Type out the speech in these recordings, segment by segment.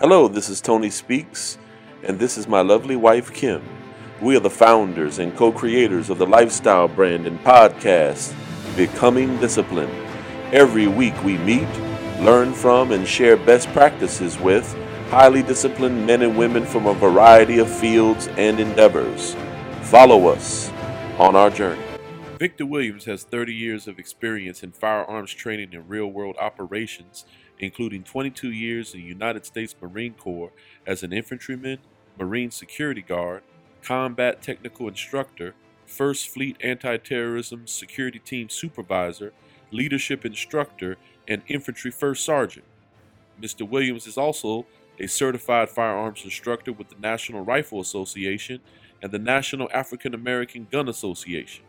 Hello, this is Tony Speaks, and this is my lovely wife, Kim. We are the founders and co creators of the lifestyle brand and podcast, Becoming Disciplined. Every week we meet, learn from, and share best practices with highly disciplined men and women from a variety of fields and endeavors. Follow us on our journey. Victor Williams has 30 years of experience in firearms training and real world operations including 22 years in the United States Marine Corps as an infantryman, Marine security guard, combat technical instructor, First Fleet Anti Terrorism Security Team Supervisor, leadership instructor, and infantry first sergeant. Mr. Williams is also a certified firearms instructor with the National Rifle Association and the National African American Gun Association.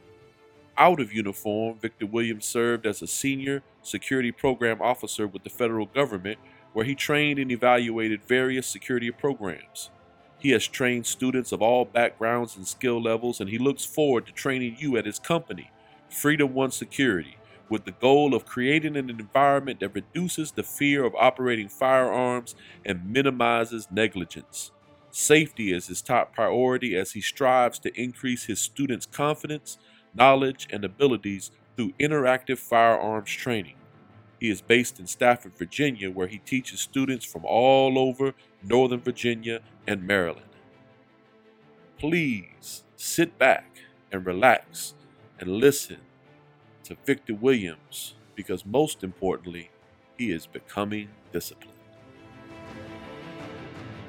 Out of uniform, Victor Williams served as a senior security program officer with the federal government, where he trained and evaluated various security programs. He has trained students of all backgrounds and skill levels, and he looks forward to training you at his company, Freedom One Security, with the goal of creating an environment that reduces the fear of operating firearms and minimizes negligence. Safety is his top priority as he strives to increase his students' confidence knowledge, and abilities through interactive firearms training. He is based in Stafford, Virginia, where he teaches students from all over Northern Virginia and Maryland. Please sit back and relax and listen to Victor Williams because, most importantly, he is becoming disciplined.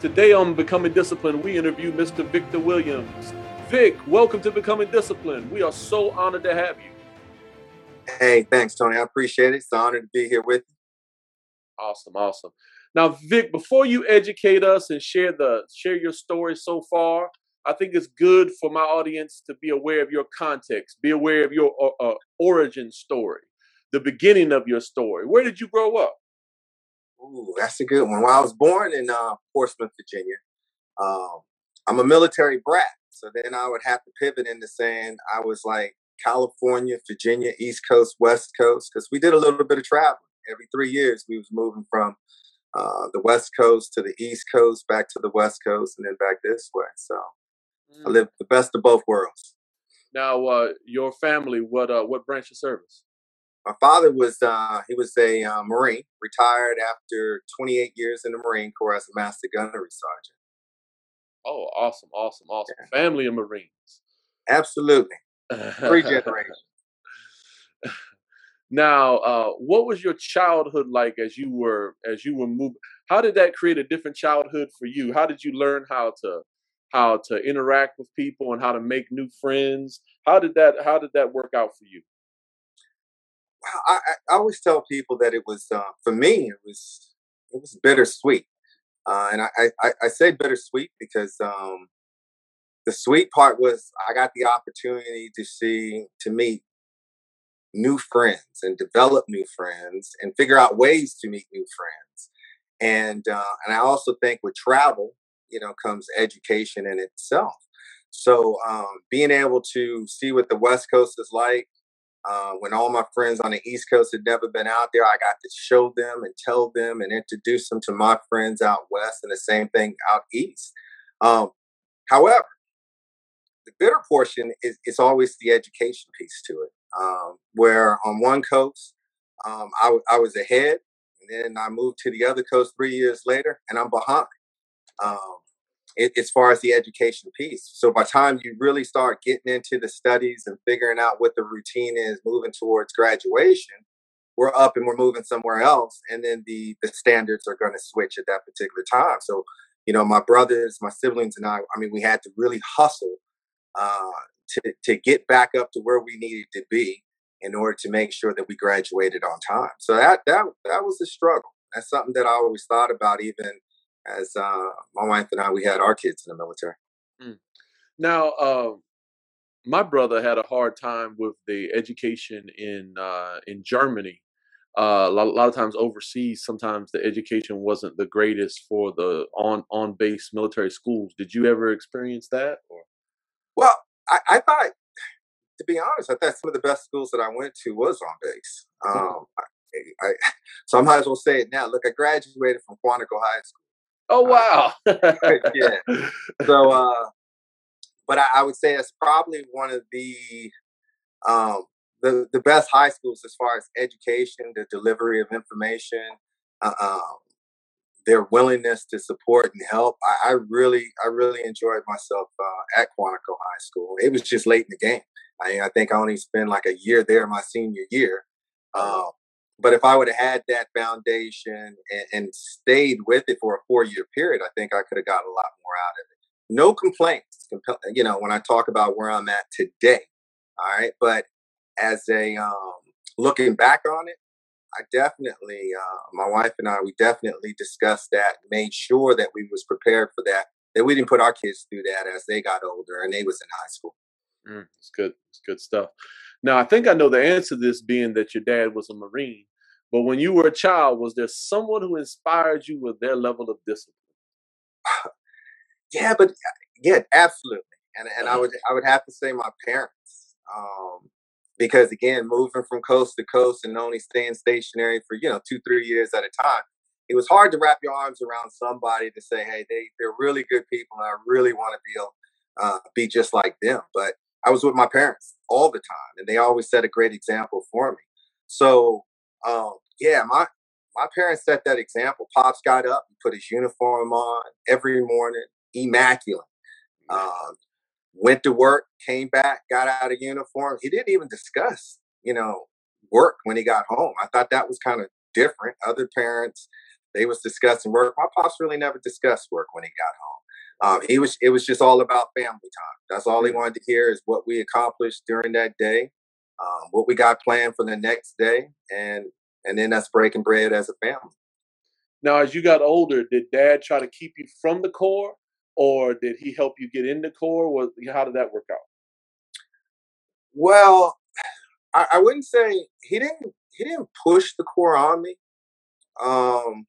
Today on Becoming Disciplined, we interview Mr. Victor Williams. Vic, welcome to Becoming Disciplined. We are so honored to have you. Hey, thanks, Tony. I appreciate it. It's an honor to be here with you. Awesome, awesome. Now, Vic, before you educate us and share the share your story so far, I think it's good for my audience to be aware of your context, be aware of your uh, uh, origin story, the beginning of your story. Where did you grow up? Ooh, that's a good one. Well, I was born in uh, Portsmouth, Virginia. Um, I'm a military brat. So then I would have to pivot into saying I was like California, Virginia, East Coast, West Coast, because we did a little bit of traveling. Every three years, we was moving from uh, the West Coast to the East Coast, back to the West Coast, and then back this way. So mm. I lived the best of both worlds. Now, uh, your family, what uh, what branch of service? My father was uh, he was a uh, Marine, retired after 28 years in the Marine Corps as a master gunnery sergeant. Oh, awesome, awesome, awesome. Yeah. Family of Marines. Absolutely. Three generations. Now, uh, what was your childhood like as you were as you were moving? How did that create a different childhood for you? How did you learn how to how to interact with people and how to make new friends? How did that how did that work out for you? Well, I, I always tell people that it was uh, for me it was it was bittersweet. Uh, and I, I, I, say bittersweet because um, the sweet part was I got the opportunity to see, to meet new friends and develop new friends and figure out ways to meet new friends. And, uh, and I also think with travel, you know, comes education in itself. So um, being able to see what the West Coast is like, uh, when all my friends on the East Coast had never been out there, I got to show them and tell them and introduce them to my friends out west, and the same thing out east. Um, however, the bitter portion is, is always the education piece to it. Um, where on one coast, um, I, I was ahead, and then I moved to the other coast three years later, and I'm behind. Um, it, as far as the education piece. So by time you really start getting into the studies and figuring out what the routine is moving towards graduation, we're up and we're moving somewhere else. And then the the standards are going to switch at that particular time. So, you know, my brothers, my siblings and I, I mean, we had to really hustle uh, to, to get back up to where we needed to be in order to make sure that we graduated on time. So that that that was a struggle. That's something that I always thought about even as uh, my wife and I we had our kids in the military. Mm. Now, uh, my brother had a hard time with the education in uh, in Germany. Uh, a, lot, a, lot, of times overseas, sometimes the education wasn't the greatest for the on on base military schools. Did you ever experience that? Well, I, I thought, to be honest, I thought some of the best schools that I went to was on base. Mm-hmm. Um, I, I, so I might as well say it now. Look, I graduated from Quantico High School Oh wow! yeah. So, uh, but I, I, would say it's probably one of the um, the the best high schools as far as education, the delivery of information, uh, um, their willingness to support and help. I, I really, I really enjoyed myself uh, at Quantico High School. It was just late in the game. I, I think I only spent like a year there my senior year. Uh, but if I would have had that foundation and, and, stayed with it for a four year period, I think I could have got a lot more out of it. No complaints, you know, when I talk about where I'm at today. All right. But as a um, looking back on it, I definitely, uh, my wife and I, we definitely discussed that, made sure that we was prepared for that, that we didn't put our kids through that as they got older and they was in high school. Mm, it's good. It's good stuff. Now, I think I know the answer to this being that your dad was a Marine. But when you were a child, was there someone who inspired you with their level of discipline? yeah, but yeah, absolutely. And and I uh-huh. would I would have to say my parents. Um, because again, moving from coast to coast and only staying stationary for, you know, two, three years at a time, it was hard to wrap your arms around somebody to say, hey, they, they're really good people and I really want to be able uh, be just like them. But I was with my parents all the time, and they always set a great example for me. So, um, yeah, my my parents set that example. Pops got up and put his uniform on every morning, immaculate. Um, went to work, came back, got out of uniform. He didn't even discuss, you know, work when he got home. I thought that was kind of different. Other parents, they was discussing work. My pops really never discussed work when he got home. Um, he was it was just all about family time. That's all he wanted to hear is what we accomplished during that day, um, what we got planned for the next day, and and then that's breaking bread as a family. Now, as you got older, did Dad try to keep you from the Corps, or did he help you get into Corps? Or how did that work out? Well, I, I wouldn't say he didn't he didn't push the Corps on me. Um,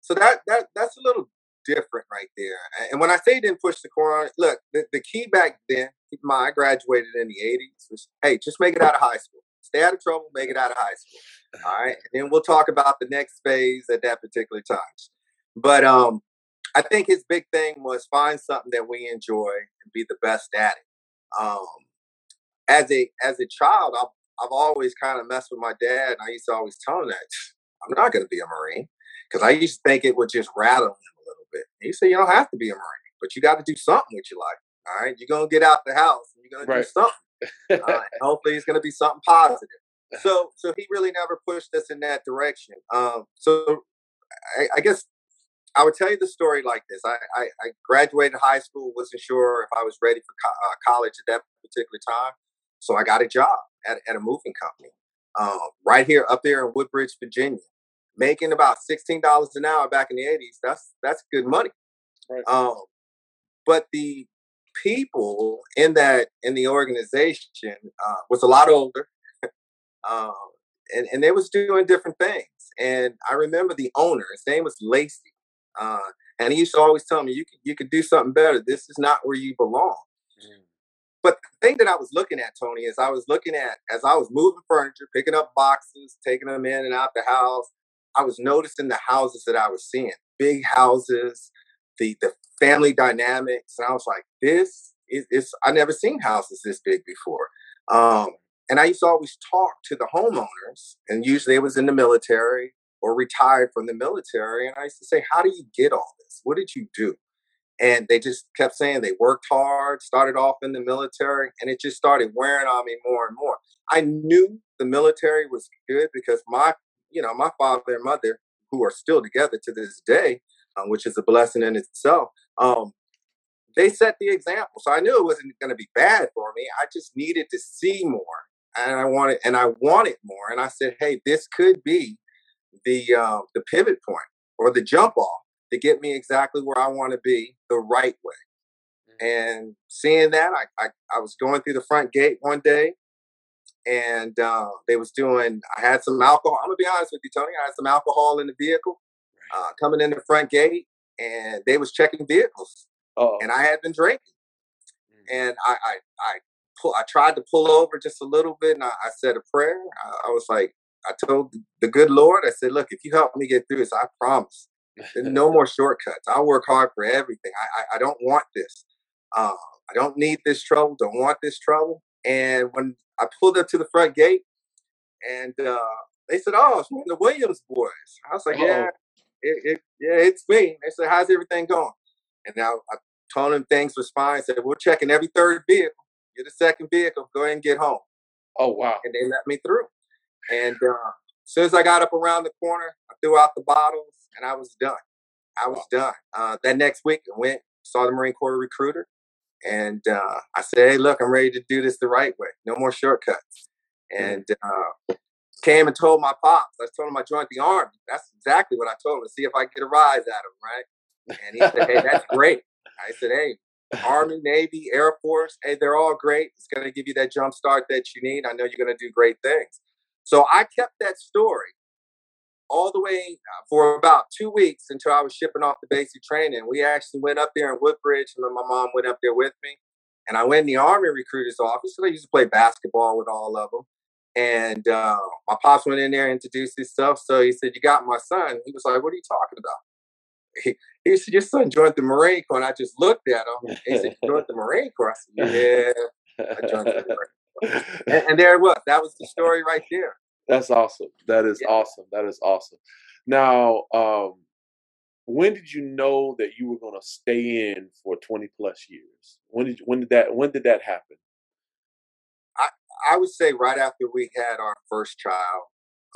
so that that that's a little different right there. And when I say didn't push the Corps, look, the, the key back then, keep in mind, I graduated in the 80s, was, hey, just make it out of high school. Stay out of trouble, make it out of high school. All right. And then we'll talk about the next phase at that particular time. But um, I think his big thing was find something that we enjoy and be the best at it. Um, as a as a child, I've, I've always kind of messed with my dad, and I used to always tell him that I'm not going to be a Marine because I used to think it would just rattle him a little bit. he said, you don't have to be a Marine, but you got to do something with your life. All right. You're going to get out the house and you're going right. to do something. uh, hopefully it's going to be something positive. So, so he really never pushed us in that direction. Um, so I, I guess I would tell you the story like this. I, I, I, graduated high school, wasn't sure if I was ready for co- uh, college at that particular time. So I got a job at, at a moving company um, right here up there in Woodbridge, Virginia making about sixteen dollars an hour back in the eighties. That's that's good money. Right. Um, but the people in that in the organization uh, was a lot older, um, and and they was doing different things. And I remember the owner. His name was Lacey, uh, and he used to always tell me, "You could you could do something better. This is not where you belong." Mm. But the thing that I was looking at, Tony, is I was looking at as I was moving furniture, picking up boxes, taking them in and out the house, I was noticing the houses that I was seeing, big houses, the the family dynamics, and I was like, this is, is I never seen houses this big before. Um, and I used to always talk to the homeowners, and usually it was in the military or retired from the military. And I used to say, How do you get all this? What did you do? And they just kept saying they worked hard, started off in the military, and it just started wearing on me more and more. I knew the military was good because my you know, my father and mother, who are still together to this day, um, which is a blessing in itself, um, they set the example. So I knew it wasn't going to be bad for me. I just needed to see more, and I wanted, and I wanted more. And I said, hey, this could be the uh, the pivot point or the jump off to get me exactly where I want to be the right way. Mm-hmm. And seeing that, I, I, I was going through the front gate one day and uh, they was doing. I had some alcohol. I'm gonna be honest with you, Tony. I had some alcohol in the vehicle uh, coming in the front gate, and they was checking vehicles, Uh-oh. and I had been drinking, mm. and I I I, pull, I tried to pull over just a little bit, and I, I said a prayer. I, I was like, I told the good Lord, I said, look, if you help me get through this, I promise no more shortcuts. I work hard for everything. I, I, I don't want this. Um, I don't need this trouble. Don't want this trouble. And when I pulled up to the front gate, and uh, they said, "Oh, it's one of the Williams boys." I was like, Uh-oh. "Yeah, it, it, yeah, it's me." They said, "How's everything going?" And now I told them things was fine. I said, "We're checking every third vehicle. Get the second vehicle. Go ahead and get home." Oh wow! And they let me through. And uh, as soon as I got up around the corner, I threw out the bottles, and I was done. I was wow. done. Uh, that next week, I went saw the Marine Corps recruiter, and uh, I said, "Hey, look, I'm ready to do this the right way. No more shortcuts." And uh, came and told my pops. I told him I joined the army. That's exactly what I told him to see if I could get a rise out of him, right? And he said, "Hey, that's great." I said, "Hey, Army, Navy, Air Force, hey, they're all great. It's going to give you that jump start that you need. I know you're going to do great things." So I kept that story all the way uh, for about two weeks until I was shipping off the basic training. We actually went up there in Woodbridge, and my mom went up there with me. And I went in the Army recruiter's office. So I used to play basketball with all of them. And uh, my pops went in there and introduced himself. So he said, You got my son. He was like, What are you talking about? He, he said, Your son joined the Marine Corps. And I just looked at him. He said, You joined the Marine Corps? I said, Yeah, I joined the Marine Corps. And, and there it was. That was the story right there. That's awesome. That is yeah. awesome. That is awesome. Now, um, when did you know that you were going to stay in for 20 plus years? When did when did that when did that happen? I I would say right after we had our first child.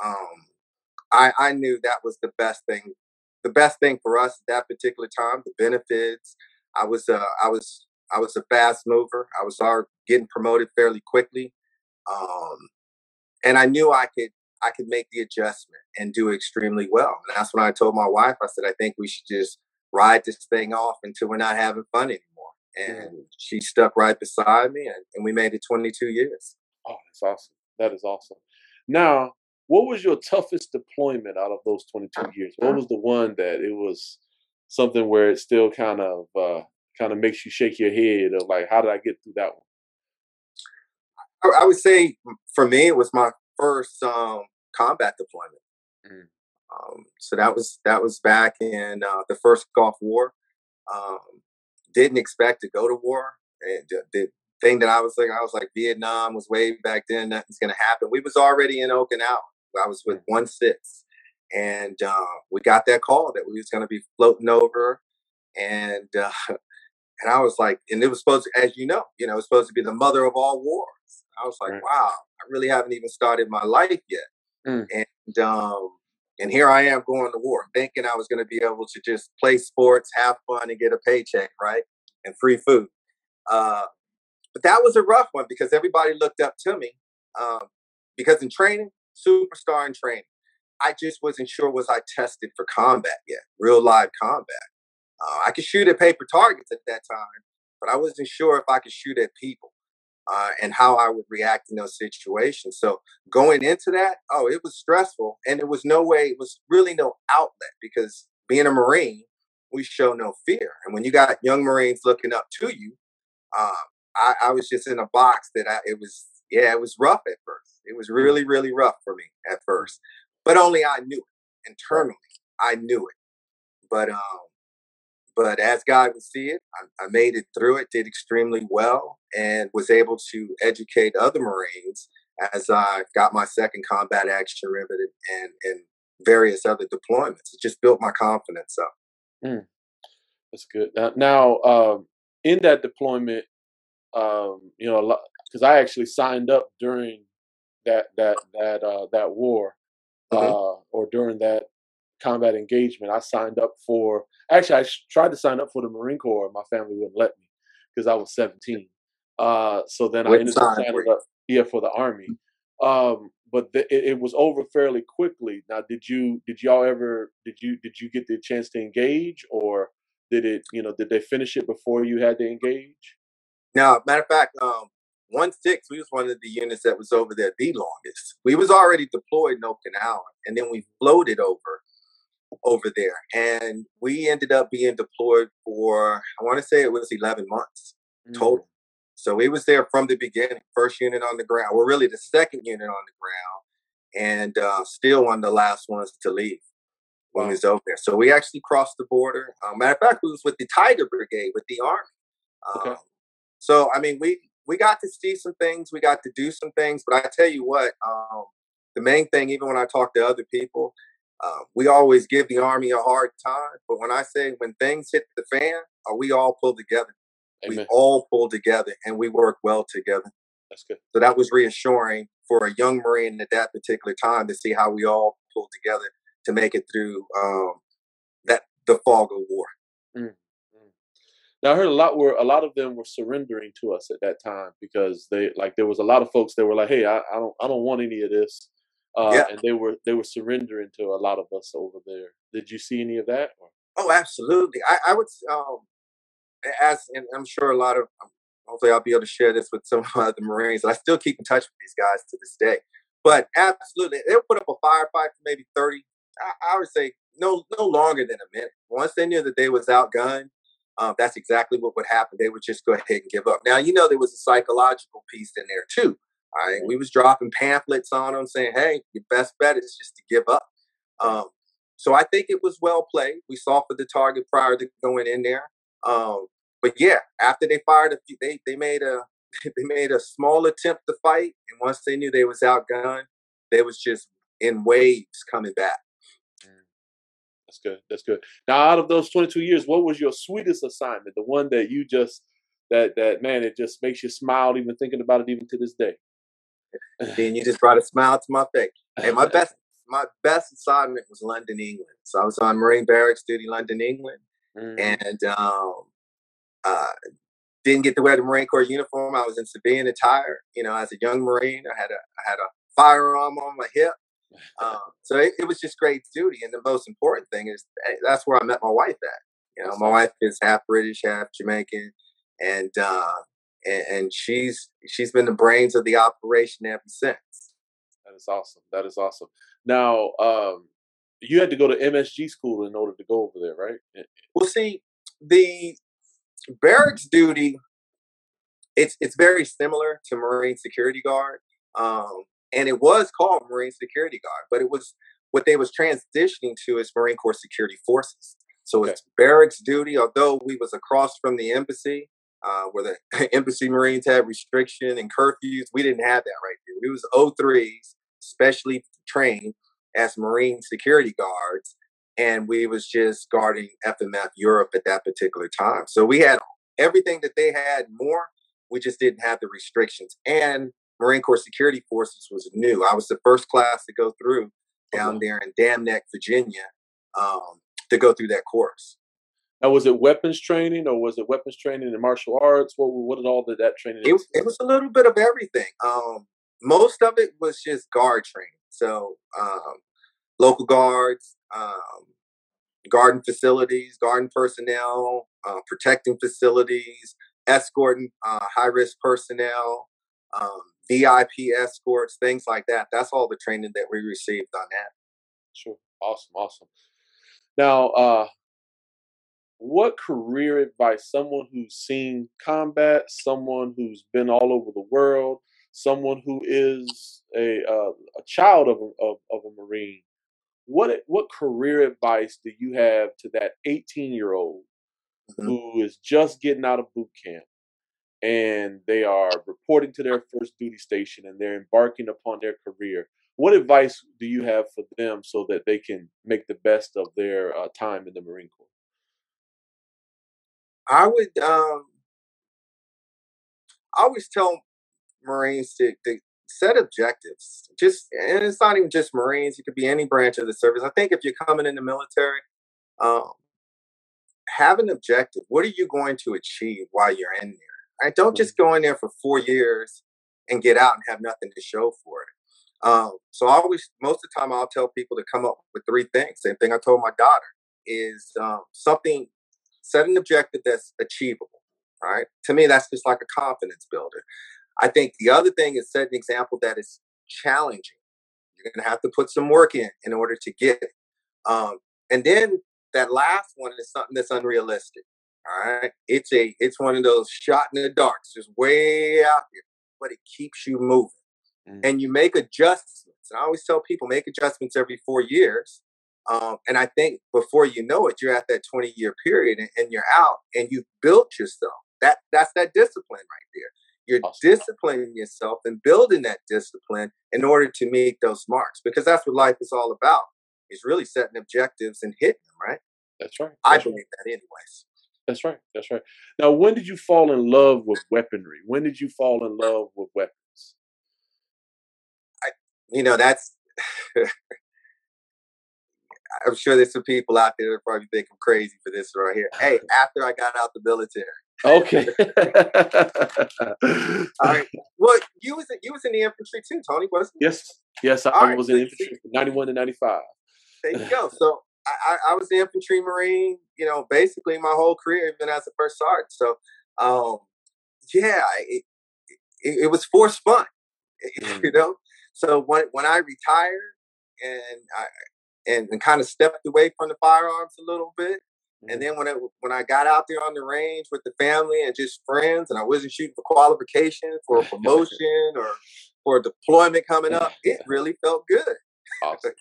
Um, I I knew that was the best thing, the best thing for us at that particular time. The benefits. I was uh I was I was a fast mover. I was already getting promoted fairly quickly. Um, and I knew I could I could make the adjustment and do extremely well. And that's when I told my wife, I said, I think we should just ride this thing off until we're not having fun anymore. And mm. she stuck right beside me, and, and we made it 22 years. Oh, that's awesome. That is awesome. Now, what was your toughest deployment out of those 22 years? What was the one that it was something where it still kind of uh, kind of makes you shake your head of like, how did I get through that one? I would say for me, it was my first um, combat deployment. Mm. Um, so that was that was back in uh, the first Gulf War. Um, didn't expect to go to war. And the, the, thing that I was like, I was like, Vietnam was way back then. Nothing's gonna happen. We was already in Okinawa. I was with mm. one six, and uh, we got that call that we was gonna be floating over, and uh, and I was like, and it was supposed to, as you know, you know, it was supposed to be the mother of all wars. I was like, right. wow, I really haven't even started my life yet. Mm. And um, and here I am going to war, thinking I was going to be able to just play sports, have fun, and get a paycheck, right, and free food. Uh, but that was a rough one because everybody looked up to me. Um, because in training, superstar in training, I just wasn't sure was I tested for combat yet, real live combat. Uh, I could shoot at paper targets at that time, but I wasn't sure if I could shoot at people uh, and how I would react in those situations. So going into that, oh, it was stressful, and there was no way, it was really no outlet because being a Marine, we show no fear. And when you got young Marines looking up to you, um, I, I, was just in a box that I, it was, yeah, it was rough at first. It was mm. really, really rough for me at first, but only I knew it internally. I knew it. But um, but as God would see it, I, I, made it through it, did extremely well, and was able to educate other Marines as I got my second combat action ribbon and, and various other deployments. It just built my confidence up. Mm, that's good. Now, now um, in that deployment, um, you know, because I actually signed up during that that that uh, that war, mm-hmm. uh, or during that combat engagement. I signed up for actually I tried to sign up for the Marine Corps. My family wouldn't let me because I was 17. Uh, so then I ended up signing up yeah for the Army. Um, but the, it, it, was over fairly quickly. Now, did you did y'all ever did you did you get the chance to engage, or did it you know did they finish it before you had to engage? No, matter of fact, um, one six we was one of the units that was over there the longest. We was already deployed in Okinawa, and then we floated over over there. And we ended up being deployed for, I want to say it was 11 months mm-hmm. total. So we was there from the beginning, first unit on the ground. We're really the second unit on the ground and uh, still one of the last ones to leave. when we was over there. So we actually crossed the border. Um, matter of fact, we was with the Tiger Brigade with the Army. Um, okay. So I mean, we we got to see some things, we got to do some things, but I tell you what, um, the main thing, even when I talk to other people, uh, we always give the Army a hard time. But when I say when things hit the fan, uh, we all pull together. Amen. We all pull together and we work well together. That's good. So that was reassuring for a young Marine at that particular time to see how we all pulled together to make it through um, that the fog of war. Mm. Now I heard a lot were a lot of them were surrendering to us at that time because they like there was a lot of folks that were like, "Hey, I, I don't I don't want any of this," uh, yeah. and they were they were surrendering to a lot of us over there. Did you see any of that? Or? Oh, absolutely. I, I would um, as and I'm sure a lot of um, hopefully I'll be able to share this with some of the Marines. I still keep in touch with these guys to this day. But absolutely, they'll put up a firefight for maybe 30, I, I, would say no no longer than a minute. Once they knew that they was outgunned, um, that's exactly what would happen. They would just go ahead and give up. Now, you know, there was a psychological piece in there too. We was dropping pamphlets on them saying, hey, your best bet is just to give up. Um, so I think it was well played. We saw for the target prior to going in there. Um, but yeah, after they fired a few, they, they made a they made a small attempt to fight, and once they knew they was outgunned, they was just in waves coming back. That's good. That's good. Now, out of those 22 years, what was your sweetest assignment? The one that you just that that man, it just makes you smile even thinking about it even to this day. Then you just brought a smile to my face. Hey, my best my best assignment was London, England. So I was on Marine Barracks duty, London, England, mm. and um, uh, didn't get to wear the Marine Corps uniform. I was in civilian attire. You know, as a young Marine, I had a I had a firearm on my hip. Um, so it, it, was just great duty. And the most important thing is eh, that's where I met my wife at. You know, my wife is half British, half Jamaican, and uh, and, and she's she's been the brains of the operation ever since. That is awesome. That is awesome. Now, um, you had to go to MSG school in order to go over there, right? Eh, eh. Well, see, the barracks duty it's it's very similar to Marine Security Guard. Um, and it was called Marine Security Guard, but it was what they was transitioning to is Marine Corps Security Forces. So okay. it's barracks duty. Although we was across from the embassy, uh, where the embassy Marines had restriction and curfews, we didn't have that right there. We was O3s, specially trained as Marine security guards, and we was just guarding FMF Europe at that particular time. So we had everything that they had more. We just didn't have the restrictions, and Marine Corps Security Forces was new. I was the first class to go through down there in Dam Neck, Virginia, um, to go through that course. Now, was it weapons training or was it weapons training in martial arts? What what did all of that training? It, it was a little bit of everything. Um, most of it was just guard training. So um, local guards, um, garden facilities, garden personnel, uh, protecting facilities, escorting uh, high risk personnel, um, VIP escorts, things like that. That's all the training that we received on that. Sure. Awesome. Awesome. Now, uh, what career advice someone who's seen combat, someone who's been all over the world, someone who is a uh, a child of a, of, of a marine, what what career advice do you have to that 18 year old mm-hmm. who is just getting out of boot camp and they are reporting to their first duty station and they're embarking upon their career. What advice do you have for them so that they can make the best of their uh, time in the Marine Corps? I would um, I always tell Marines to, to set objectives. Just and it's not even just Marines; it could be any branch of the service. I think if you're coming in the military, um, have an objective. What are you going to achieve while you're in there? Right? Don't just mm-hmm. go in there for four years and get out and have nothing to show for it. Um, so I always, most of the time, I'll tell people to come up with three things. Same thing I told my daughter is um, something, set an objective that's achievable. Right? To me, that's just like a confidence builder. I think the other thing is set an example that is challenging. You're going to have to put some work in in order to get it. Um, and then that last one is something that's unrealistic. All right. It's a it's one of those shot in the dark, just way out here, but it keeps you moving. Mm. And you make adjustments. And I always tell people make adjustments every four years. Um, and I think before you know it, you're at that 20 year period and, and, you're out and you've built yourself. That that's that discipline right there. You're awesome. disciplining yourself and building that discipline in order to meet those marks because that's what life is all about. Is really setting objectives and hitting them, right? That's right. That's I believe right. that anyways. That's right. That's right. Now, when did you fall in love with weaponry? When did you fall in love with weapons? I, you know, that's I'm sure there's some people out there that probably think I'm crazy for this right here. Hey, after I got out the military. Okay. All right. Well, you was you was in the infantry too, Tony, wasn't you? Yes. Yes, I, I was in infantry from 91 to 95. There you go. So I, I was the infantry marine, you know, basically my whole career, even as a first sergeant. So, um, yeah, it, it, it was forced fun, mm. you know. So when when I retired and I and, and kind of stepped away from the firearms a little bit. Mm-hmm. And then when I when I got out there on the range with the family and just friends, and I wasn't shooting for qualification, for a promotion, or for a deployment coming up, it really felt good. Awesome.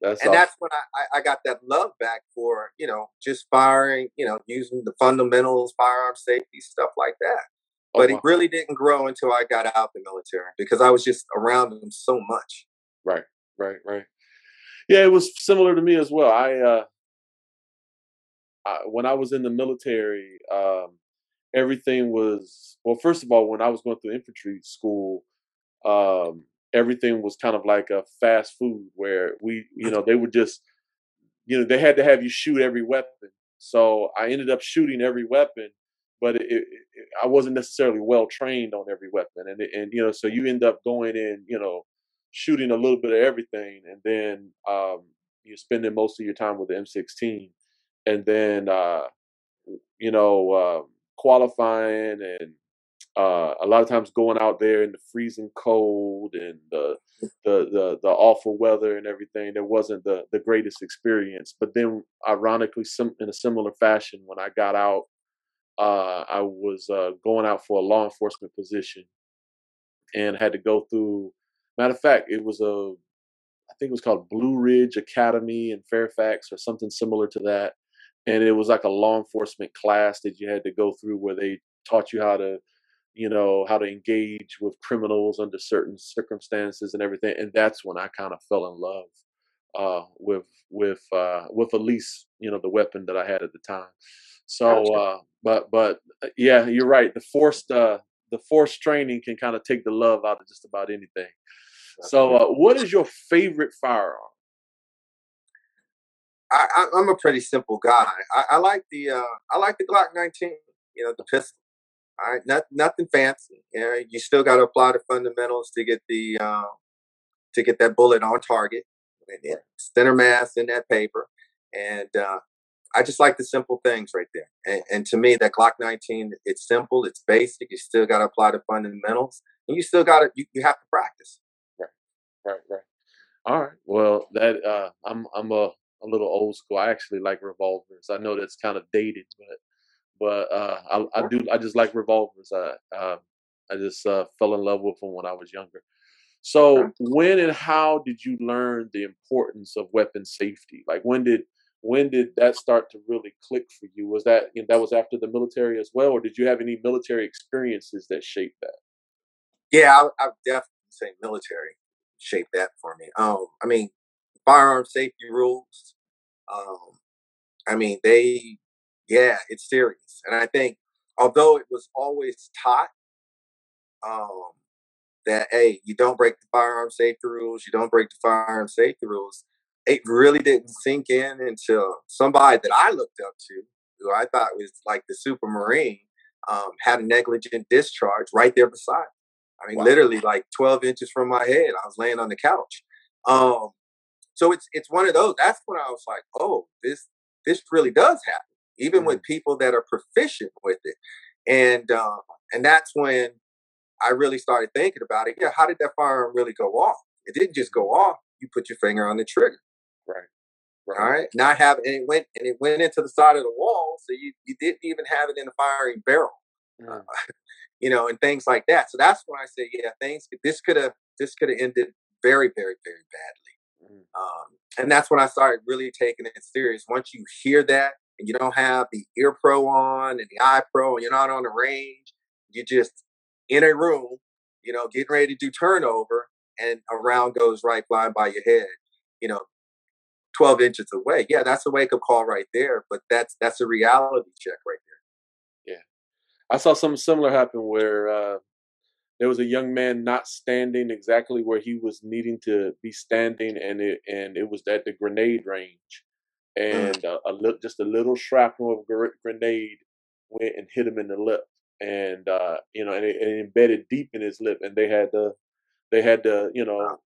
That's and awesome. that's when I, I got that love back for you know just firing, you know, using the fundamentals, firearm safety, stuff like that. Oh, but wow. it really didn't grow until I got out the military because I was just around them so much. Right, right, right. Yeah, it was similar to me as well. I, uh, I when I was in the military, um, everything was well. First of all, when I was going through infantry school, um, everything was kind of like a fast food where we, you know, they would just, you know, they had to have you shoot every weapon. So I ended up shooting every weapon, but it, it, I wasn't necessarily well trained on every weapon, and and you know, so you end up going in, you know, shooting a little bit of everything, and then um, you're spending most of your time with the M16, and then uh, you know uh, qualifying and uh, a lot of times going out there in the freezing cold and the, the the the awful weather and everything. There wasn't the the greatest experience. But then, ironically, some in a similar fashion, when I got out, uh, I was uh, going out for a law enforcement position and had to go through Matter of fact, it was a, I think it was called Blue Ridge Academy in Fairfax or something similar to that. And it was like a law enforcement class that you had to go through where they taught you how to, you know, how to engage with criminals under certain circumstances and everything. And that's when I kind of fell in love uh, with with uh, with at least you know the weapon that I had at the time. So, uh, but but yeah, you're right. The forced uh, the forced training can kind of take the love out of just about anything so, uh, what is your favorite firearm? I, am a pretty simple guy. I, I like the uh, I like the Glock 19. You know, the pistol. All right, not, nothing fancy. You know, you still got to apply the fundamentals to get the uh, to get that bullet on target, and center mass in that paper. And uh, I just like the simple things right there. And, and, to me, that Glock 19, it's simple, it's basic. You still got to apply the fundamentals, and you still got to you, you have to practice right, right. All right. Well, that uh, I'm I'm a a little old school. I actually like revolvers. I know that's kind of dated, but but uh, I, I do I just like revolvers. I uh, I just uh, fell in love with them when I was younger. So when and how did you learn the importance of weapon safety? Like when did when did that start to really click for you? Was that you know, that was after the military as well, or did you have any military experiences that shaped that? Yeah, I, I definitely say military shape that for me. Um, I mean, firearm safety rules. Um, I mean, they, yeah, it's serious, and I think although it was always taught, um, that hey, you don't break the firearm safety rules, you don't break the firearm safety rules. It really didn't sink in until somebody that I looked up to, who I thought was like the super marine, um, had a negligent discharge right there beside I mean, wow. literally like 12 inches from my head. I was laying on the couch. Um, so it's it's one of those. That's when I was like, oh, this this really does happen, even mm-hmm. with people that are proficient with it. And um, and that's when I really started thinking about it. Yeah, how did that firearm really go off? It didn't just go off. You put your finger on the trigger. Right. Right. All right. Not have and it went and it went into the side of the wall, so you you didn't even have it in the firing barrel. Mm. Uh, you know, and things like that. So that's when I say, yeah, things this could have this could have ended very, very, very badly. Mm-hmm. Um, and that's when I started really taking it serious. Once you hear that and you don't have the ear pro on and the eye pro and you're not on the range, you're just in a room, you know, getting ready to do turnover and a round goes right flying by your head, you know, 12 inches away. Yeah, that's a wake up call right there, but that's that's a reality check right there. I saw something similar happen where uh, there was a young man not standing exactly where he was needing to be standing, and it and it was at the grenade range, mm. and mm. a, a just a little shrapnel of grenade went and hit him in the lip, and uh, you know, and it, it, embedded deep in his lip, and they had to they had to you know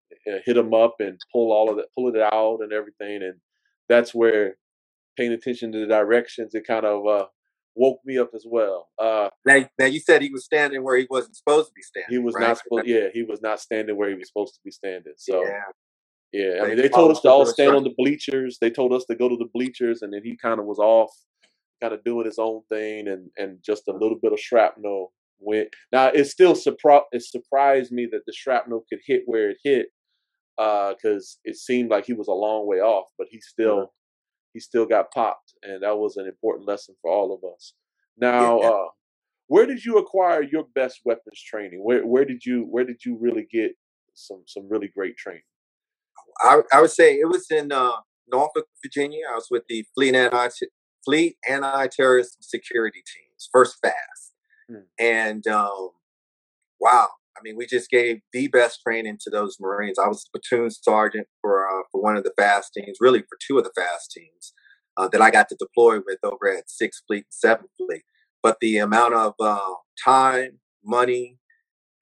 hit him up and pull all of that, pull it out and everything, and that's where paying attention to the directions, it kind of uh, woke me up as well. Uh, now, now you said he was standing where he wasn't supposed to be standing. He was right? not supposed. Yeah, he was not standing where he was supposed to be standing. So. Yeah. Yeah, I mean, they told us to all stand on the bleachers. They told us to go to the bleachers, and then he kind of was off, kind of doing his own thing, and and just a little bit of shrapnel went. Now it still surprised it surprised me that the shrapnel could hit where it hit, because uh, it seemed like he was a long way off, but he still he still got popped, and that was an important lesson for all of us. Now, uh, where did you acquire your best weapons training? Where where did you where did you really get some some really great training? I, I would say it was in uh, Norfolk, Virginia. I was with the Fleet anti Fleet anti terrorist security teams, first fast, hmm. and um, wow, I mean, we just gave the best training to those Marines. I was platoon sergeant for uh, for one of the fast teams, really for two of the fast teams uh, that I got to deploy with over at Sixth Fleet, and Seventh Fleet. But the amount of uh, time, money,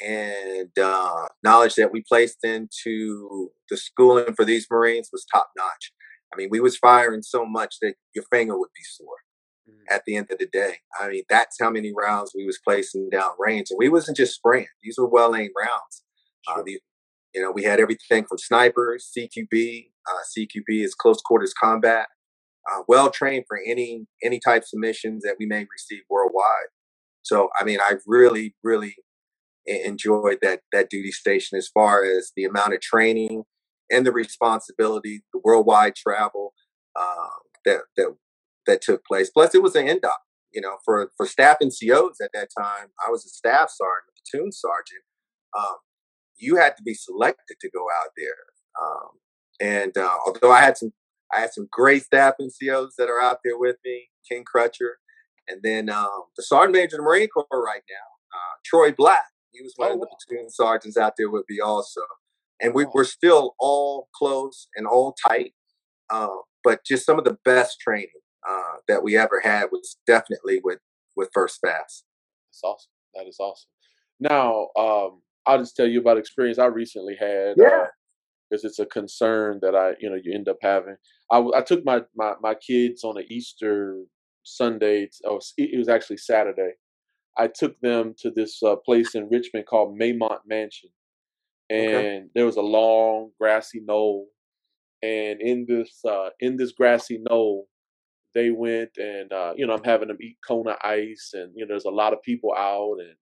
and uh, knowledge that we placed into the schooling for these Marines was top notch. I mean, we was firing so much that your finger would be sore. At the end of the day. I mean, that's how many rounds we was placing down range, and we wasn't just spraying; these were well aimed rounds. Uh, sure. Uh, the, you know, we had everything from snipers, CQB. Uh, CQB is close quarters combat. Uh, well trained for any any types of missions that we may receive worldwide. So, I mean, I really, really enjoyed that that duty station as far as the amount of training and the responsibility, the worldwide travel uh, that that that took place. Plus, it was an NDOC. You know, for for staff NCOs at that time, I was a staff sergeant, a platoon sergeant. Um, you had to be selected to go out there. Um, and uh, although I had some, I had some great staff NCOs that are out there with me, King Crutcher, and then um, the sergeant major of the Marine Corps right now, uh, Troy Black. He was one oh, of the platoon sergeants out there with me also, and we were still all close and all tight. Uh, but just some of the best training uh, that we ever had was definitely with with First Fast. That's awesome. That is awesome. Now, um, I'll just tell you about experience I recently had. Uh, yeah. because it's a concern that I, you know, you end up having. I, I took my, my my kids on an Easter Sunday. Oh, it was actually Saturday. I took them to this uh, place in Richmond called Maymont Mansion, and okay. there was a long grassy knoll, and in this uh, in this grassy knoll, they went and uh, you know I'm having them eat Kona ice, and you know there's a lot of people out, and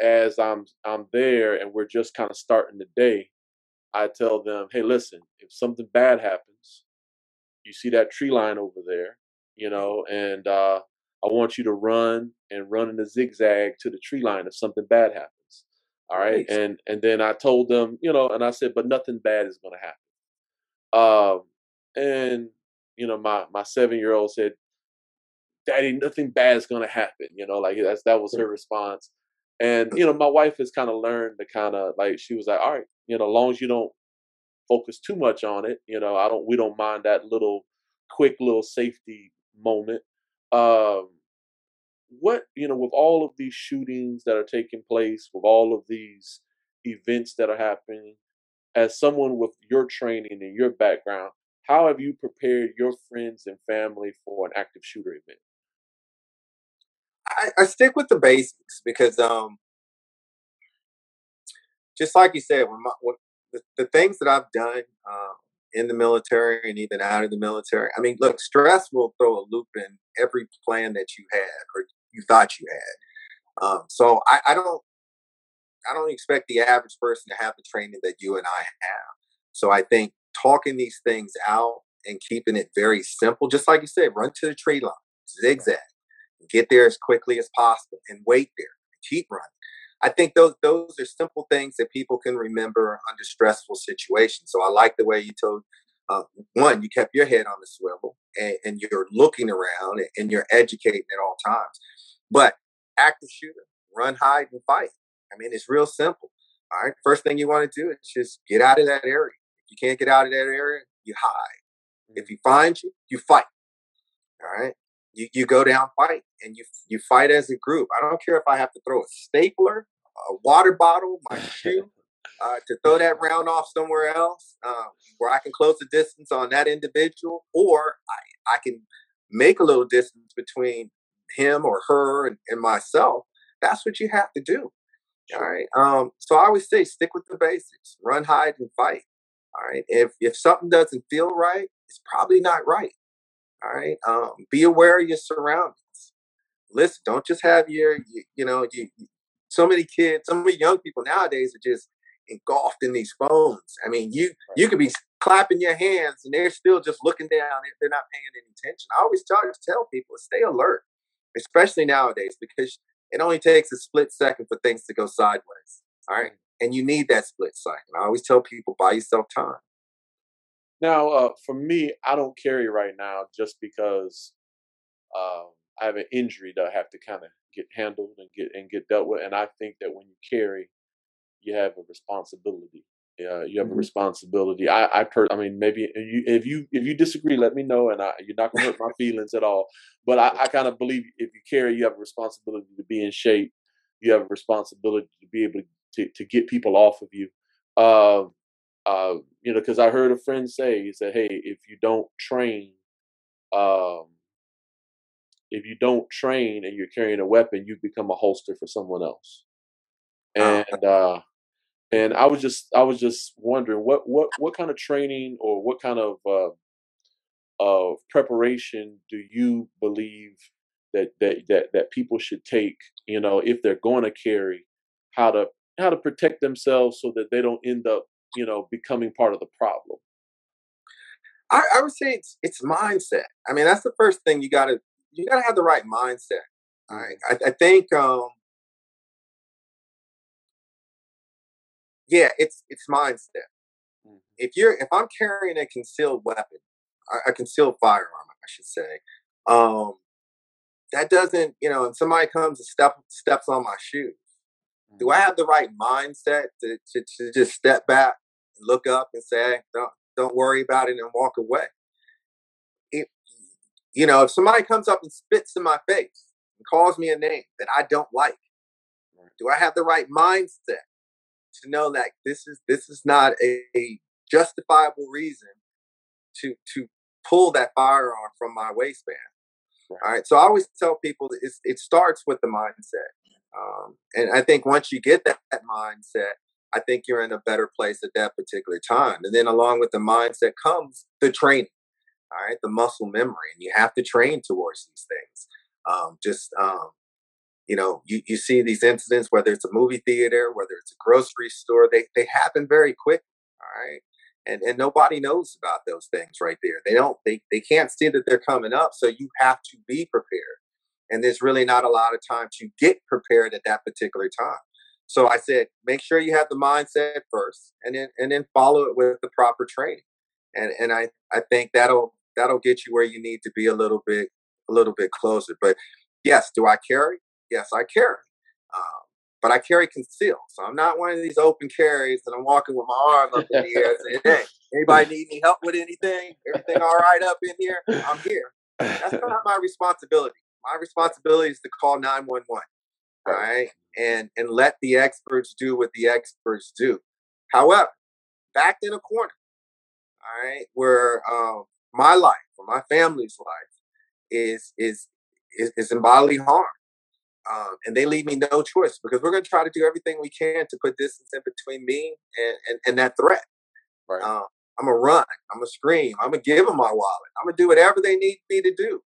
as I'm I'm there and we're just kind of starting the day, I tell them, hey, listen, if something bad happens, you see that tree line over there, you know, and uh, I want you to run and run in a zigzag to the tree line if something bad happens. All right, nice. and and then I told them, you know, and I said, but nothing bad is going to happen. Um, and you know, my my seven year old said, "Daddy, nothing bad is gonna happen." You know, like that's that was her response. And you know, my wife has kind of learned to kind of like she was like, "All right, you know, as long as you don't focus too much on it, you know, I don't we don't mind that little quick little safety moment." Um, what you know, with all of these shootings that are taking place, with all of these events that are happening, as someone with your training and your background, how have you prepared your friends and family for an active shooter event? I, I stick with the basics because, um, just like you said, when my, when the, the, things that I've done uh, in the military and even out of the military, I mean, look, stress will throw a loop in every plan that you had or you thought you had. Um, so I, I don't, I don't expect the average person to have the training that you and I have. So I think talking these things out and keeping it very simple, just like you said, run to the tree line, zigzag, get there as quickly as possible, and wait there, keep running. I think those those are simple things that people can remember under stressful situations. So I like the way you told uh, one, you kept your head on the swivel and, and you're looking around and, and, you're educating at all times. But active shooter, run, hide, and fight. I mean, it's real simple. All right. First thing you want to do is just get out of that area. You can't get out of that area, you hide. If he finds you, you fight. All right. You, you go down fight and you you fight as a group. I don't care if I have to throw a stapler, a water bottle, my shoe, uh, to throw that round off somewhere else um, where I can close the distance on that individual, or I, I can make a little distance between him or her and, and myself. That's what you have to do. All right. Um, so I always say stick with the basics, run, hide, and fight. All right. If if something doesn't feel right, it's probably not right. All right. Um, be aware of your surroundings. Listen, don't just have your, you, you know, you, so many kids, so many young people nowadays are just engulfed in these phones. I mean, you you could be clapping your hands and they're still just looking down. They're not paying any attention. I always try to tell people stay alert, especially nowadays, because it only takes a split second for things to go sideways. All right. And you need that split second. I always tell people buy yourself time. Now, uh, for me, I don't carry right now just because um, I have an injury that I have to kind of get handled and get and get dealt with. And I think that when you carry, you have a responsibility. Uh, you have mm-hmm. a responsibility. I, I, per, I mean, maybe you, if you if you disagree, let me know, and I, you're not gonna hurt my feelings at all. But I, I kind of believe if you carry, you have a responsibility to be in shape. You have a responsibility to be able to to get people off of you. Uh, uh, you know, because I heard a friend say, he said, "Hey, if you don't train, um, if you don't train and you're carrying a weapon, you become a holster for someone else." And uh, and I was just I was just wondering what what what kind of training or what kind of uh, of preparation do you believe that that that that people should take you know if they're going to carry how to how to protect themselves so that they don't end up you know becoming part of the problem i, I would say it's it's mindset i mean that's the first thing you gotta you gotta have the right mindset all right i, I think um yeah, it's it's mindset. Mm-hmm. If you're if I'm carrying a concealed weapon, a concealed firearm, I should say, um, that doesn't, you know, and somebody comes and step steps on my shoes. Do I have the right mindset to, to, to just step back and look up and say, hey, don't don't worry about it and walk away? If you know, if somebody comes up and spits in my face and calls me a name that I don't like, do I have the right mindset to know that this is this is not a, a justifiable reason to to pull that firearm from my waistband. Right. All right. So I always tell people that it starts with the mindset. Um, and I think once you get that, that, mindset, I think you're in a better place at that particular time. And then along with the mindset comes the training. All right. The muscle memory. And you have to train towards these things. Um, just um, you know, you, you see these incidents, whether it's a movie theater, whether it's a grocery store, they, they happen very quick. All right. And, and nobody knows about those things right there. They don't, they, they can't see that they're coming up. So you have to be prepared. And there's really not a lot of time to get prepared at that particular time. So I said, make sure you have the mindset first and then, and then follow it with the proper training. And, and I, I think that'll, that'll get you where you need to be a little bit, a little bit closer. But yes, do I carry? yes, I carry. Um, but I carry concealed. So I'm not one of these open carries and I'm walking with my arm up in the air saying, hey, anybody need any help with anything? Everything all right up in here? I'm here. That's not my responsibility. My responsibility is to call 911. All right. And and let the experts do what the experts do. However, backed in a corner, all right, where um, my life or my family's life is is is, is in bodily harm um, and they leave me no choice because we're going to try to do everything we can to put distance in between me and, and, and that threat. Right. Um, I'm going to run. I'm going to scream. I'm going to give them my wallet. I'm going to do whatever they need me to do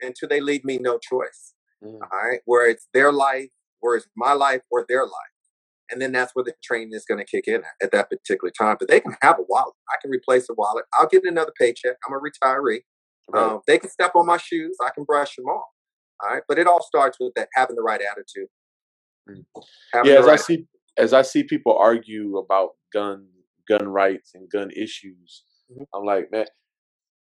until they leave me no choice. Mm. All right. Where it's their life, where it's my life, or their life. and then that's where the training is going to kick in at, at, that particular time. But they can have a wallet. I can replace a wallet. I'll get another paycheck. I'm a retiree. Right. Um, they can step on my shoes. I can brush them off. All right, but it all starts with that having the right attitude. Mm. Yeah, as right I see, as I see people argue about gun gun rights and gun issues, mm-hmm. I'm like, man,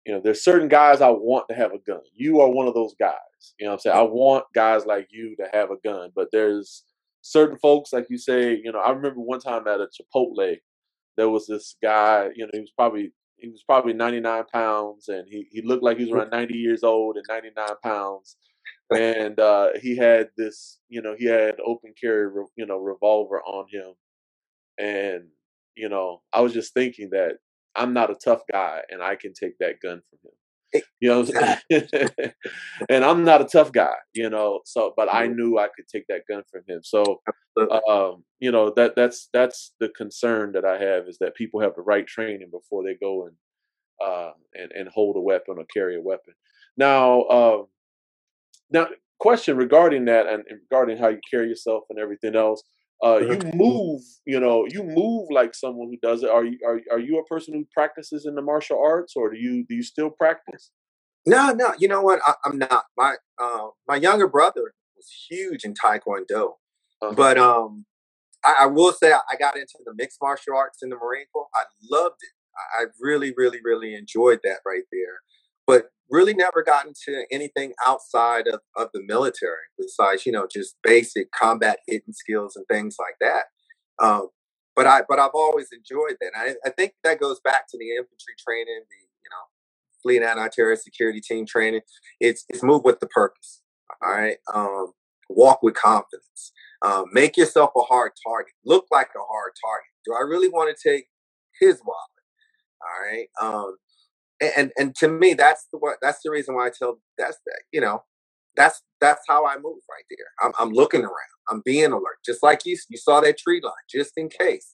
you know, there's certain guys I want to have a gun. You are one of those guys. You know I'm saying? I want guys like you to have a gun, but there's certain folks, like you say, you know, I remember one time at a Chipotle, there was this guy, you know, he was probably he was probably 99 pounds and he, he looked like he was around 90 years old and 99 pounds and uh, he had this you know he had open carry you know revolver on him and you know i was just thinking that i'm not a tough guy and i can take that gun from him. You know and i'm not a tough guy you know so but i knew i could take that gun from him so um you know that that's that's the concern that i have is that people have the right training before they go and uh and and hold a weapon or carry a weapon. Now um now question regarding that and, and regarding how you carry yourself and everything else uh, you move, you know, you move like someone who does it. Are you are are you a person who practices in the martial arts, or do you do you still practice? No, no. You know what? I, am not. My uh, my younger brother was huge in Taekwondo, uh-huh. but um, I, I, will say I got into the mixed martial arts in the Marine Corps. I loved it. I really, really, really enjoyed that right there. But really never got into anything outside of, of the military besides you know just basic combat hitting skills and things like that um, but i but i've always enjoyed that I, I, think that goes back to the infantry training the you know fleet anti-terror security team training. It's it's move with the purpose all right um, walk with confidence um, make yourself a hard target look like a hard target. Do i really want to take his wallet all right um, and and to me that's the what that's the reason why I tell that's that you know that's that's how I move right there. I'm I'm looking around. I'm being alert, just like you you saw that tree line, just in case.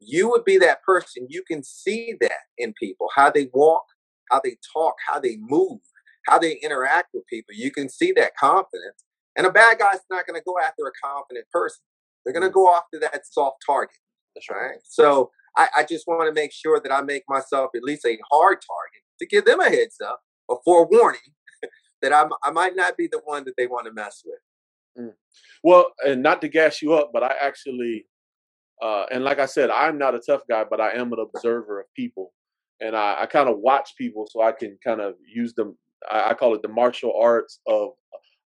You would be that person. You can see that in people, how they walk, how they talk, how they move, how they interact with people. You can see that confidence. And a bad guy's not going to go after a confident person. They're going to mm. go after that soft target. That's right. So I, I just want to make sure that I make myself at least a hard target to give them a heads up, a forewarning that I'm, I might not be the one that they want to mess with. Mm. Well, and not to gas you up, but I actually, uh, and like I said, I'm not a tough guy, but I am an observer of people, and I, I kind of watch people so I can kind of use them. I, I call it the martial arts of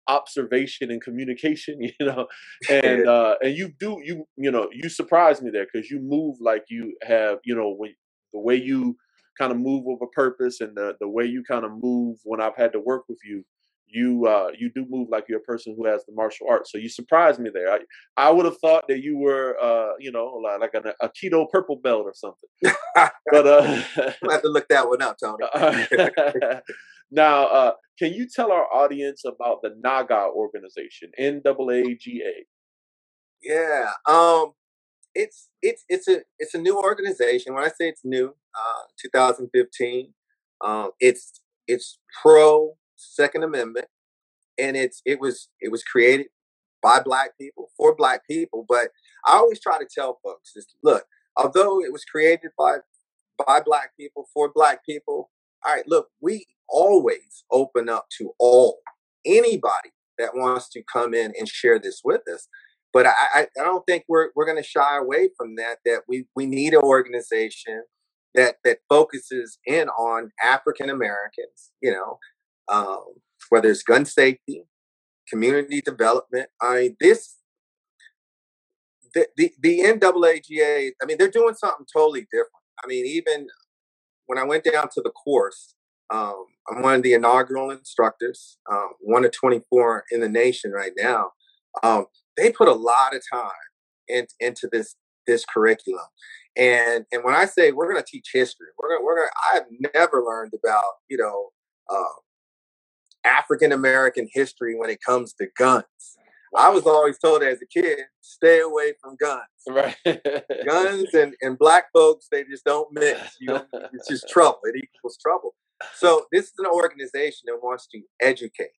observation and communication you know and uh and you do you you know you surprise me there because you move like you have you know when the way you kind of move with a purpose and the, the way you kind of move when I've had to work with you, you uh, you do move like you're a person who has the martial arts. So you surprised me there. I, I would have thought that you were, uh, you know, like, like a, a aikido purple belt or something. but uh, I have to look that one up, Tony. now, uh, can you tell our audience about the NAGA organization, NAAGA? Yeah. Um, it's it's it's a it's a new organization. When I say it's new, uh, 2015, um, it's it's pro Second Amendment, and it's it was it was created by Black people for Black people. But I always try to tell folks, is, look, although it was created by by Black people for Black people, all right, look, we always open up to all anybody that wants to come in and share this with us but I, I, don't think we're we're going to shy away from that. That we we need an organization that that focuses in on African Americans. You know, um, whether it's gun safety, community development. I mean, this the, the the NAAGA. I mean, they're doing something totally different. I mean, even when I went down to the course, um, I'm one of the inaugural instructors, um, one of 24 in the nation right now. Um, they put a lot of time in, into this this curriculum. And and when I say we're going to teach history, we're going we're going I've never learned about you know uh, African American history when it comes to guns. I was always told as a kid, stay away from guns. Right. guns and, and black folks, they just don't mix. You know, it's just trouble. It equals trouble. So this is an organization that wants to educate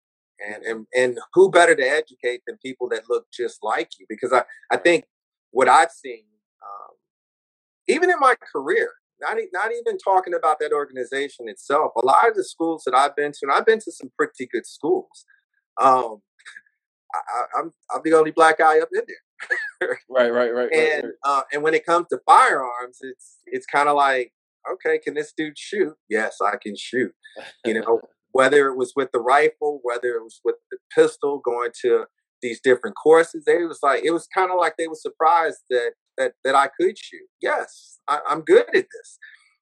and and and who better to educate than people that look just like you because i i think what I've seen, um, even in my career, not, not even talking about that organization itself, a lot of the schools that I've been to, and I've been to some pretty good schools. Um, I, am I'm the only black guy up in there. right, right, right. And right, Uh, and when it comes to firearms, it's it's kind of like, okay, can this dude shoot? Yes, I can shoot. You know, whether it was with the rifle, whether it was with the pistol, going to these different courses, they was like, it was kind of like they were surprised that that that I could shoot. Yes, I, am good at this.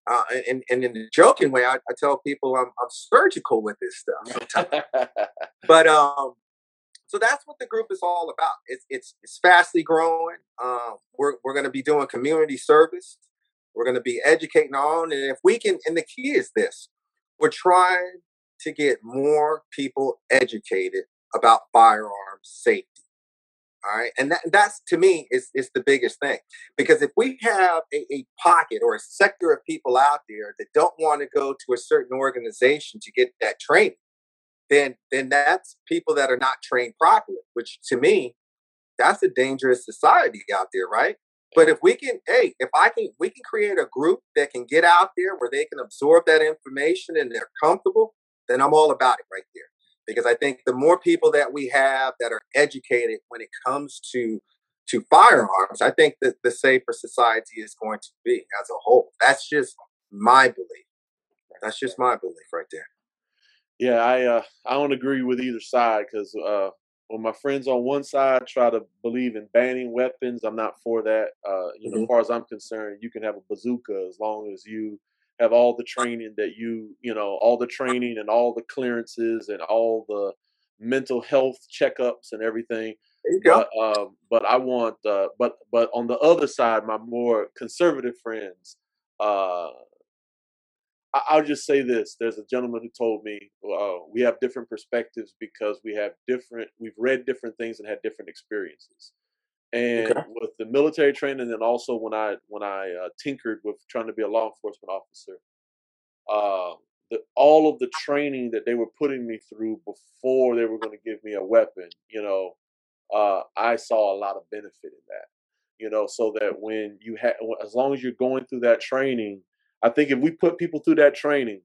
Uh, and, and in a joking way, I, I tell people I'm, I'm surgical with this stuff. but um, so that's what the group is all about. It's it's, it's fastly growing. Um, we're we're going to be doing community service. We're going to be educating on, and if we can, and the key is this: we're trying to get more people educated about firearms safety. All right, and that, that's to me is is the biggest thing because if we have a, a pocket or a sector of people out there that don't want to go to a certain organization to get that training, then then that's people that are not trained properly, which to me, that's a dangerous society out there, right? But if we can, hey, if I can, we can create a group that can get out there where they can absorb that information and they're comfortable, then I'm all about it right there. Because I think the more people that we have that are educated when it comes to to firearms, I think that the safer society is going to be as a whole. That's just my belief. That's just my belief right there yeah, I uh, I don't agree with either side because uh, when my friends on one side try to believe in banning weapons, I'm not for that. Uh, you mm-hmm. as far as I'm concerned, you can have a bazooka as long as you have all the training that you you know all the training and all the clearances and all the mental health checkups and everything. But, um, but I want, uh, but but on the other side, my more conservative friends, uh, I'll just say this: there's a gentleman who told me uh, we have different perspectives because we have different, we've read different things and had different experiences. And okay. with the military training, and then also when I when I uh, tinkered with trying to be a law enforcement officer, uh, the, all of the training that they were putting me through before they were going to give me a weapon, you know, uh, I saw a lot of benefit in that. You know, so that when you have, as long as you're going through that training I think if we put people through that training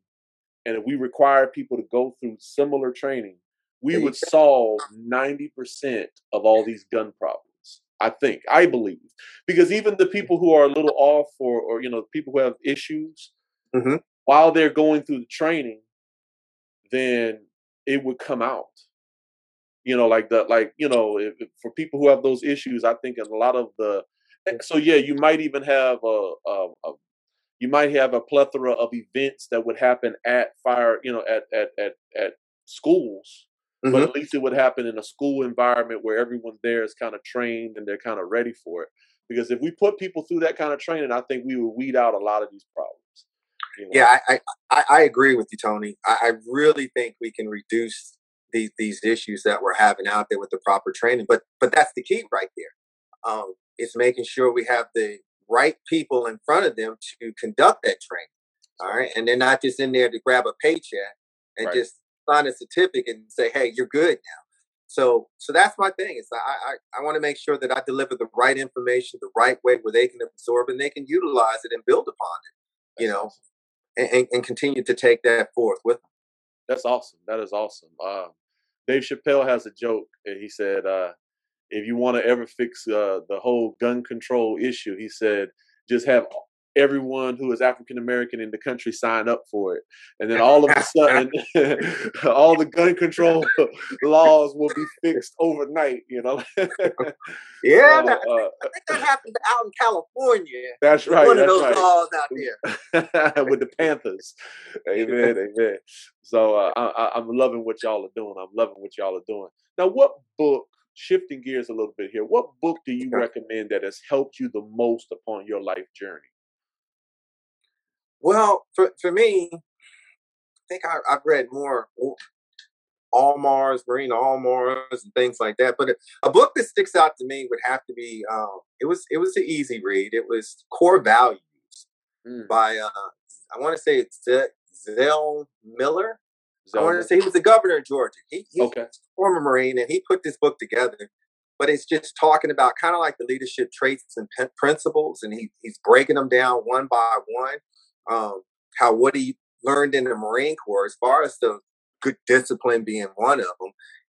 and if we require people to go through similar training, we would solve 90% of all these gun problems. I think, I believe. Because even the people who are a little off or, or you know, people who have issues, mm-hmm. while they're going through the training, then it would come out. You know, like the like, you know, if, if for people who have those issues, I think in a lot of the so yeah, you might even have a, a, a you might have a plethora of events that would happen at fire, you know, at at at, at schools. Mm-hmm. But at least it would happen in a school environment where everyone there is kind of trained and they're kind of ready for it. Because if we put people through that kind of training, I think we would weed out a lot of these problems. You know? Yeah, I, I, I agree with you, Tony. I, I really think we can reduce these these issues that we're having out there with the proper training. But but that's the key right there. Um, it's making sure we have the right people in front of them to conduct that training. All right. And they're not just in there to grab a paycheck and right. just sign a certificate and say, hey, you're good now. So so that's my thing. Is I I, I want to make sure that I deliver the right information the right way where they can absorb and they can utilize it and build upon it. You know, and, and continue to take that forth with them. That's awesome. That is awesome. Uh, Dave Chappelle has a joke. And he said, uh, if you want to ever fix uh, the whole gun control issue, he said, just have everyone who is African American in the country sign up for it. And then all of a sudden, all the gun control laws will be fixed overnight, you know? yeah, uh, I think that happened out in California. That's right. One that's of those right. laws out there. With the Panthers. Amen, amen. So uh, I, I'm loving what y'all are doing. I'm loving what y'all are doing. Now, what book shifting gears a little bit here, what book do you recommend that has helped you the most upon your life journey? Well, for, for me, I think I, have read more Almars, Marina Almars, and things like that. But a, a, book that sticks out to me would have to be um, it was it was an easy read. It was Corps Values mm. by uh, I want to say it's Zell Miller. I wanted to say he was the governor of Georgia. He, he okay. former Marine, and he put this book together. but it's just talking about kind of like the leadership traits and p- principles, and he, he's breaking them down one by one. Um, how what he learned in the Marine Corps, as far as the good discipline being one of them,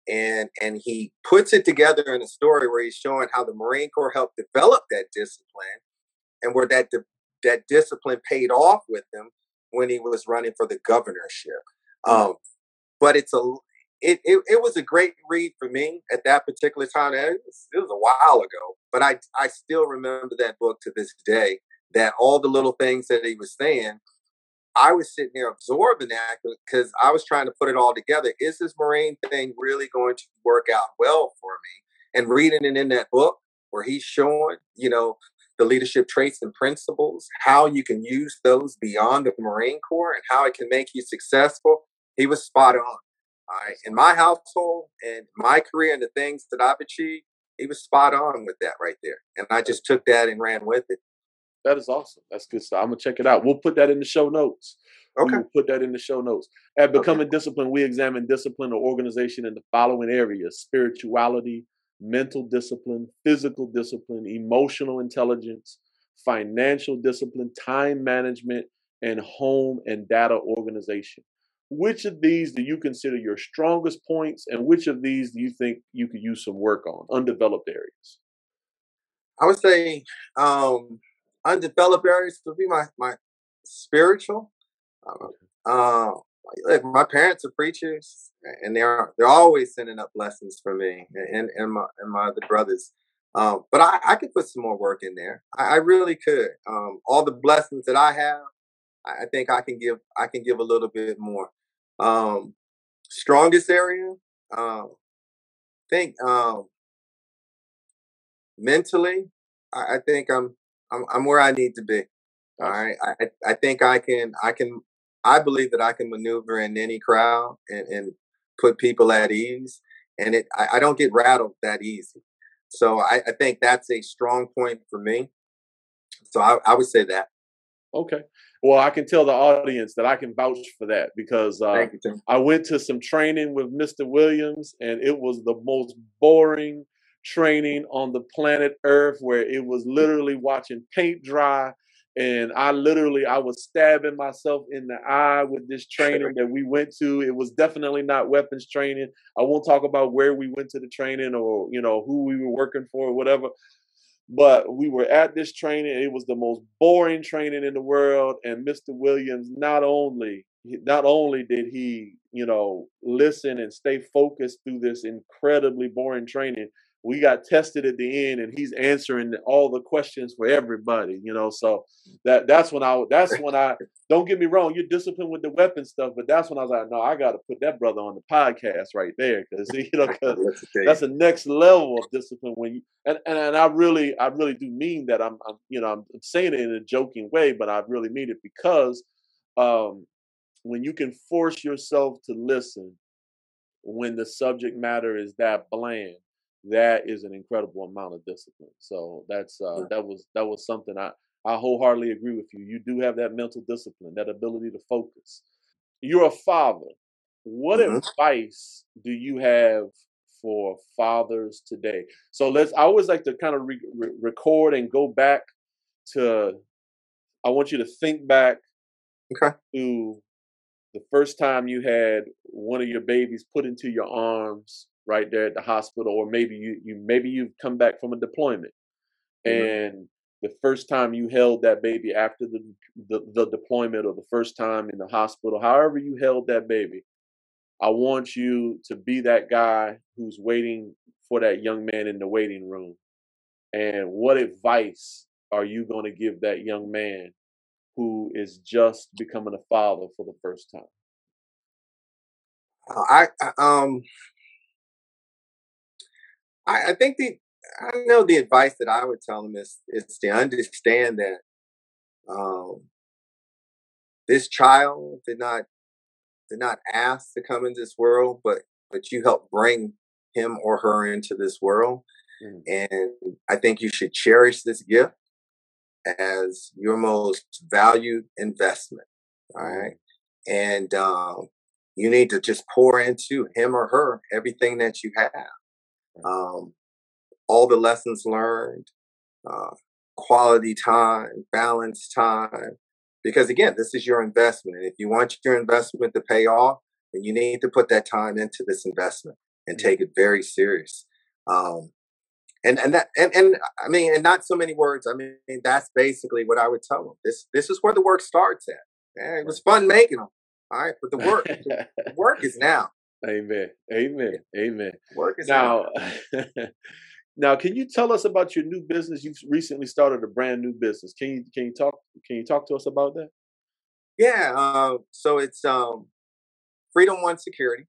and and he puts it together in a story where he's showing how the Marine Corps helped develop that discipline, and where that that discipline paid off with him when he was running for the governorship. Um, but it's a it, it, it was a great read for me at that particular time. It was, it was a while ago, but I I still remember that book to this day. That all the little things that he was saying, I was sitting there absorbing that because I was trying to put it all together. Is this Marine thing really going to work out well for me? And reading it in that book where he's showing, you know, the leadership traits and principles, how you can use those beyond the Marine Corps and how it can make you successful. He was spot on. All right. In my household and my career and the things that I've achieved, he was spot on with that right there. And I just took that and ran with it. That is awesome. That's good stuff. I'm gonna check it out. We'll put that in the show notes. Okay. We'll put that in the show notes. At Becoming okay. Discipline, we examine discipline or organization in the following areas spirituality, mental discipline, physical discipline, emotional intelligence, financial discipline, time management, and home and data organization. Which of these do you consider your strongest points, and which of these do you think you could use some work on, undeveloped areas? I would say um, undeveloped areas would be my my spiritual. Uh, uh, like my parents are preachers, and they're they're always sending up blessings for me and and my and my other brothers. Um, but I, I could put some more work in there. I, I really could. Um, all the blessings that I have, I think I can give. I can give a little bit more. Um, strongest area, um, think um, mentally. I, I think I'm, I'm I'm where I need to be. All right. I I think I can I can I believe that I can maneuver in any crowd and, and put people at ease. And it I, I don't get rattled that easy. So I, I, think that's a strong point for me. So I, I, would say that. Okay. Well, I can tell the audience that I can vouch for that because uh, you, I went to some training with Mr. Williams and it was the most boring training on the planet Earth where it was literally watching paint dry and I literally I was stabbing myself in the eye with this training that we went to. It was definitely not weapons training. I won't talk about where we went to the training or you know who we were working for or whatever. But we were at this training. It was the most boring training in the world. And Mr. Williams not only not only did he you know listen and stay focused through this incredibly boring training, we got tested at the end and he's answering all the questions for everybody you know? So that that's when i that's when i don't get me wrong you're disciplined with the weapon stuff but that's when i was like no i got to put that brother on the podcast right there because you know cause that's the next level of discipline when you and, and and i really i really do mean that i'm, I'm you know i'm saying it in a joking way but i really mean it because um when you can force yourself to listen when the subject matter is that bland that is an incredible amount of discipline. So that's uh, that was that was something I I wholeheartedly agree with you. You do have that mental discipline, that ability to focus. You're a father. What mm-hmm. advice do you have for fathers today? So let's. I always like to kind of re- re- record and go back to. I want you to think back okay. to the first time you had one of your babies put into your arms right there at the hospital, or maybe you, you maybe you've come back from a deployment, mm-hmm. and the first time you held that baby after the, the the deployment, or the first time in the hospital, however you held that baby, I want you to be that guy who's waiting for that young man in the waiting room. And what advice are you going to give that young man who is just becoming a father for the first time? I, I um I, I think the I know the advice that I would tell them is is to understand that um, this child did not did not ask to come into this world, but but you helped bring him or her into this world, mm. and I think you should cherish this gift as your most valued investment. All mm. and um, you need to just pour into him or her everything that you have. Um, all the lessons learned, uh, quality time, balanced time. Because again, this is your investment. And if you want your investment to pay off, then you need to put that time into this investment and take it very serious. Um, and and that and, and I mean, and not so many words. I mean, that's basically what I would tell them. This this is where the work starts at. Man, it was fun making them. All right, but the work the work is now. Amen. Amen. Amen. Work is now. now, can you tell us about your new business? You've recently started a brand new business. Can you can you talk can you talk to us about that? Yeah. Uh, so it's um, Freedom One Security.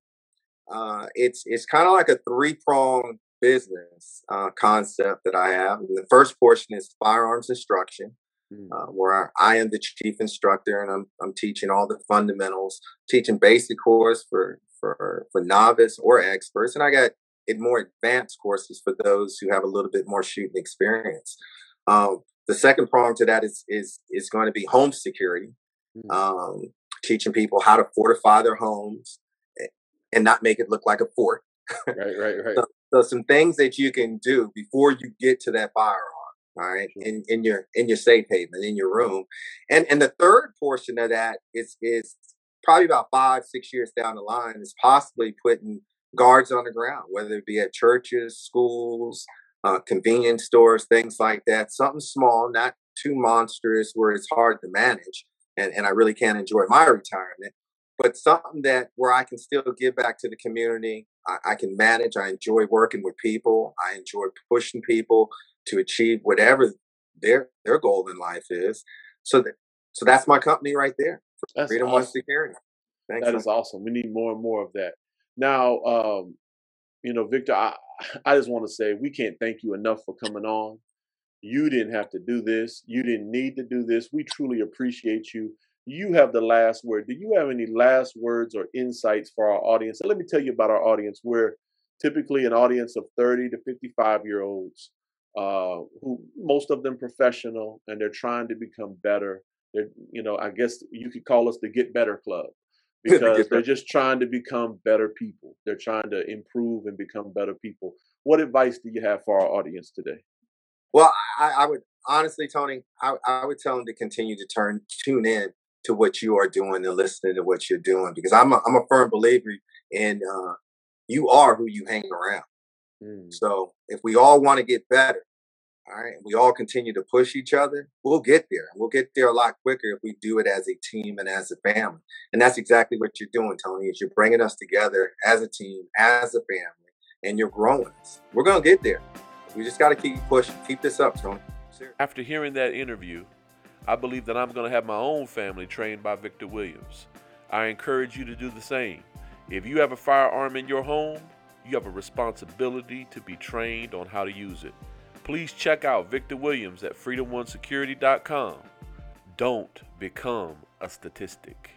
Uh, it's it's kind of like a three prong business uh, concept that I have. And the first portion is firearms instruction, mm. uh, where I am the chief instructor and I'm, I'm teaching all the fundamentals, teaching basic course for, for, for novice or experts. And I got it more advanced courses for those who have a little bit more shooting experience. Um, the second prong to that is, is, is going to be home security, mm. um, teaching people how to fortify their homes eh, and not make it look like a fort. right, right, right. So, so some things that you can do before you get to that firearm, all right, in, in your in your safe haven, in your room. And and the third portion of that is is probably about five, six years down the line, is possibly putting guards on the ground, whether it be at churches, schools, uh, convenience stores, things like that. Something small, not too monstrous where it's hard to manage. And, and I really can't enjoy my retirement but something that where I can still give back to the community. I, I, can manage. I enjoy working with people. I enjoy pushing people to achieve whatever their their goal in life is. So that so that's my company right there. That's Freedom awesome. One Security. Thanks. That is awesome. We need more and more of that. Now, um, you know, Victor, I, I just want to say we can't thank you enough for coming on. You didn't have to do this. You didn't need to do this. We truly appreciate you you have the last word. Do you have any last words or insights for our audience? And let me tell you about our audience. We're typically an audience of 30 to 55 year olds, uh, who most of them professional, and they're trying to become better. They're, you know, I guess you could call us the Get Better Club because they're just trying to become better people. They're trying to improve and become better people. What advice do you have for our audience today? Well, I, I would honestly, Tony, I, I, would tell them to continue to turn tune in to what you are doing and listening to what you're doing because I'm a, I'm a firm believer in uh, you are who you hang around. Mm. So if we all want to get better, all right, we all continue to push each other, we'll get there. We'll get there a lot quicker if we do it as a team and as a family. And that's exactly what you're doing, Tony. Is you're bringing us together as a team, as a family, and you're growing us. We're gonna get there. We just got to keep pushing. Keep this up, Tony. After hearing that interview, I believe that I'm going to have my own family trained by Victor Williams. I encourage you to do the same. If you have a firearm in your home, you have a responsibility to be trained on how to use it please check out Victor Williams at freedomonesecurity.com. Don't become a statistic.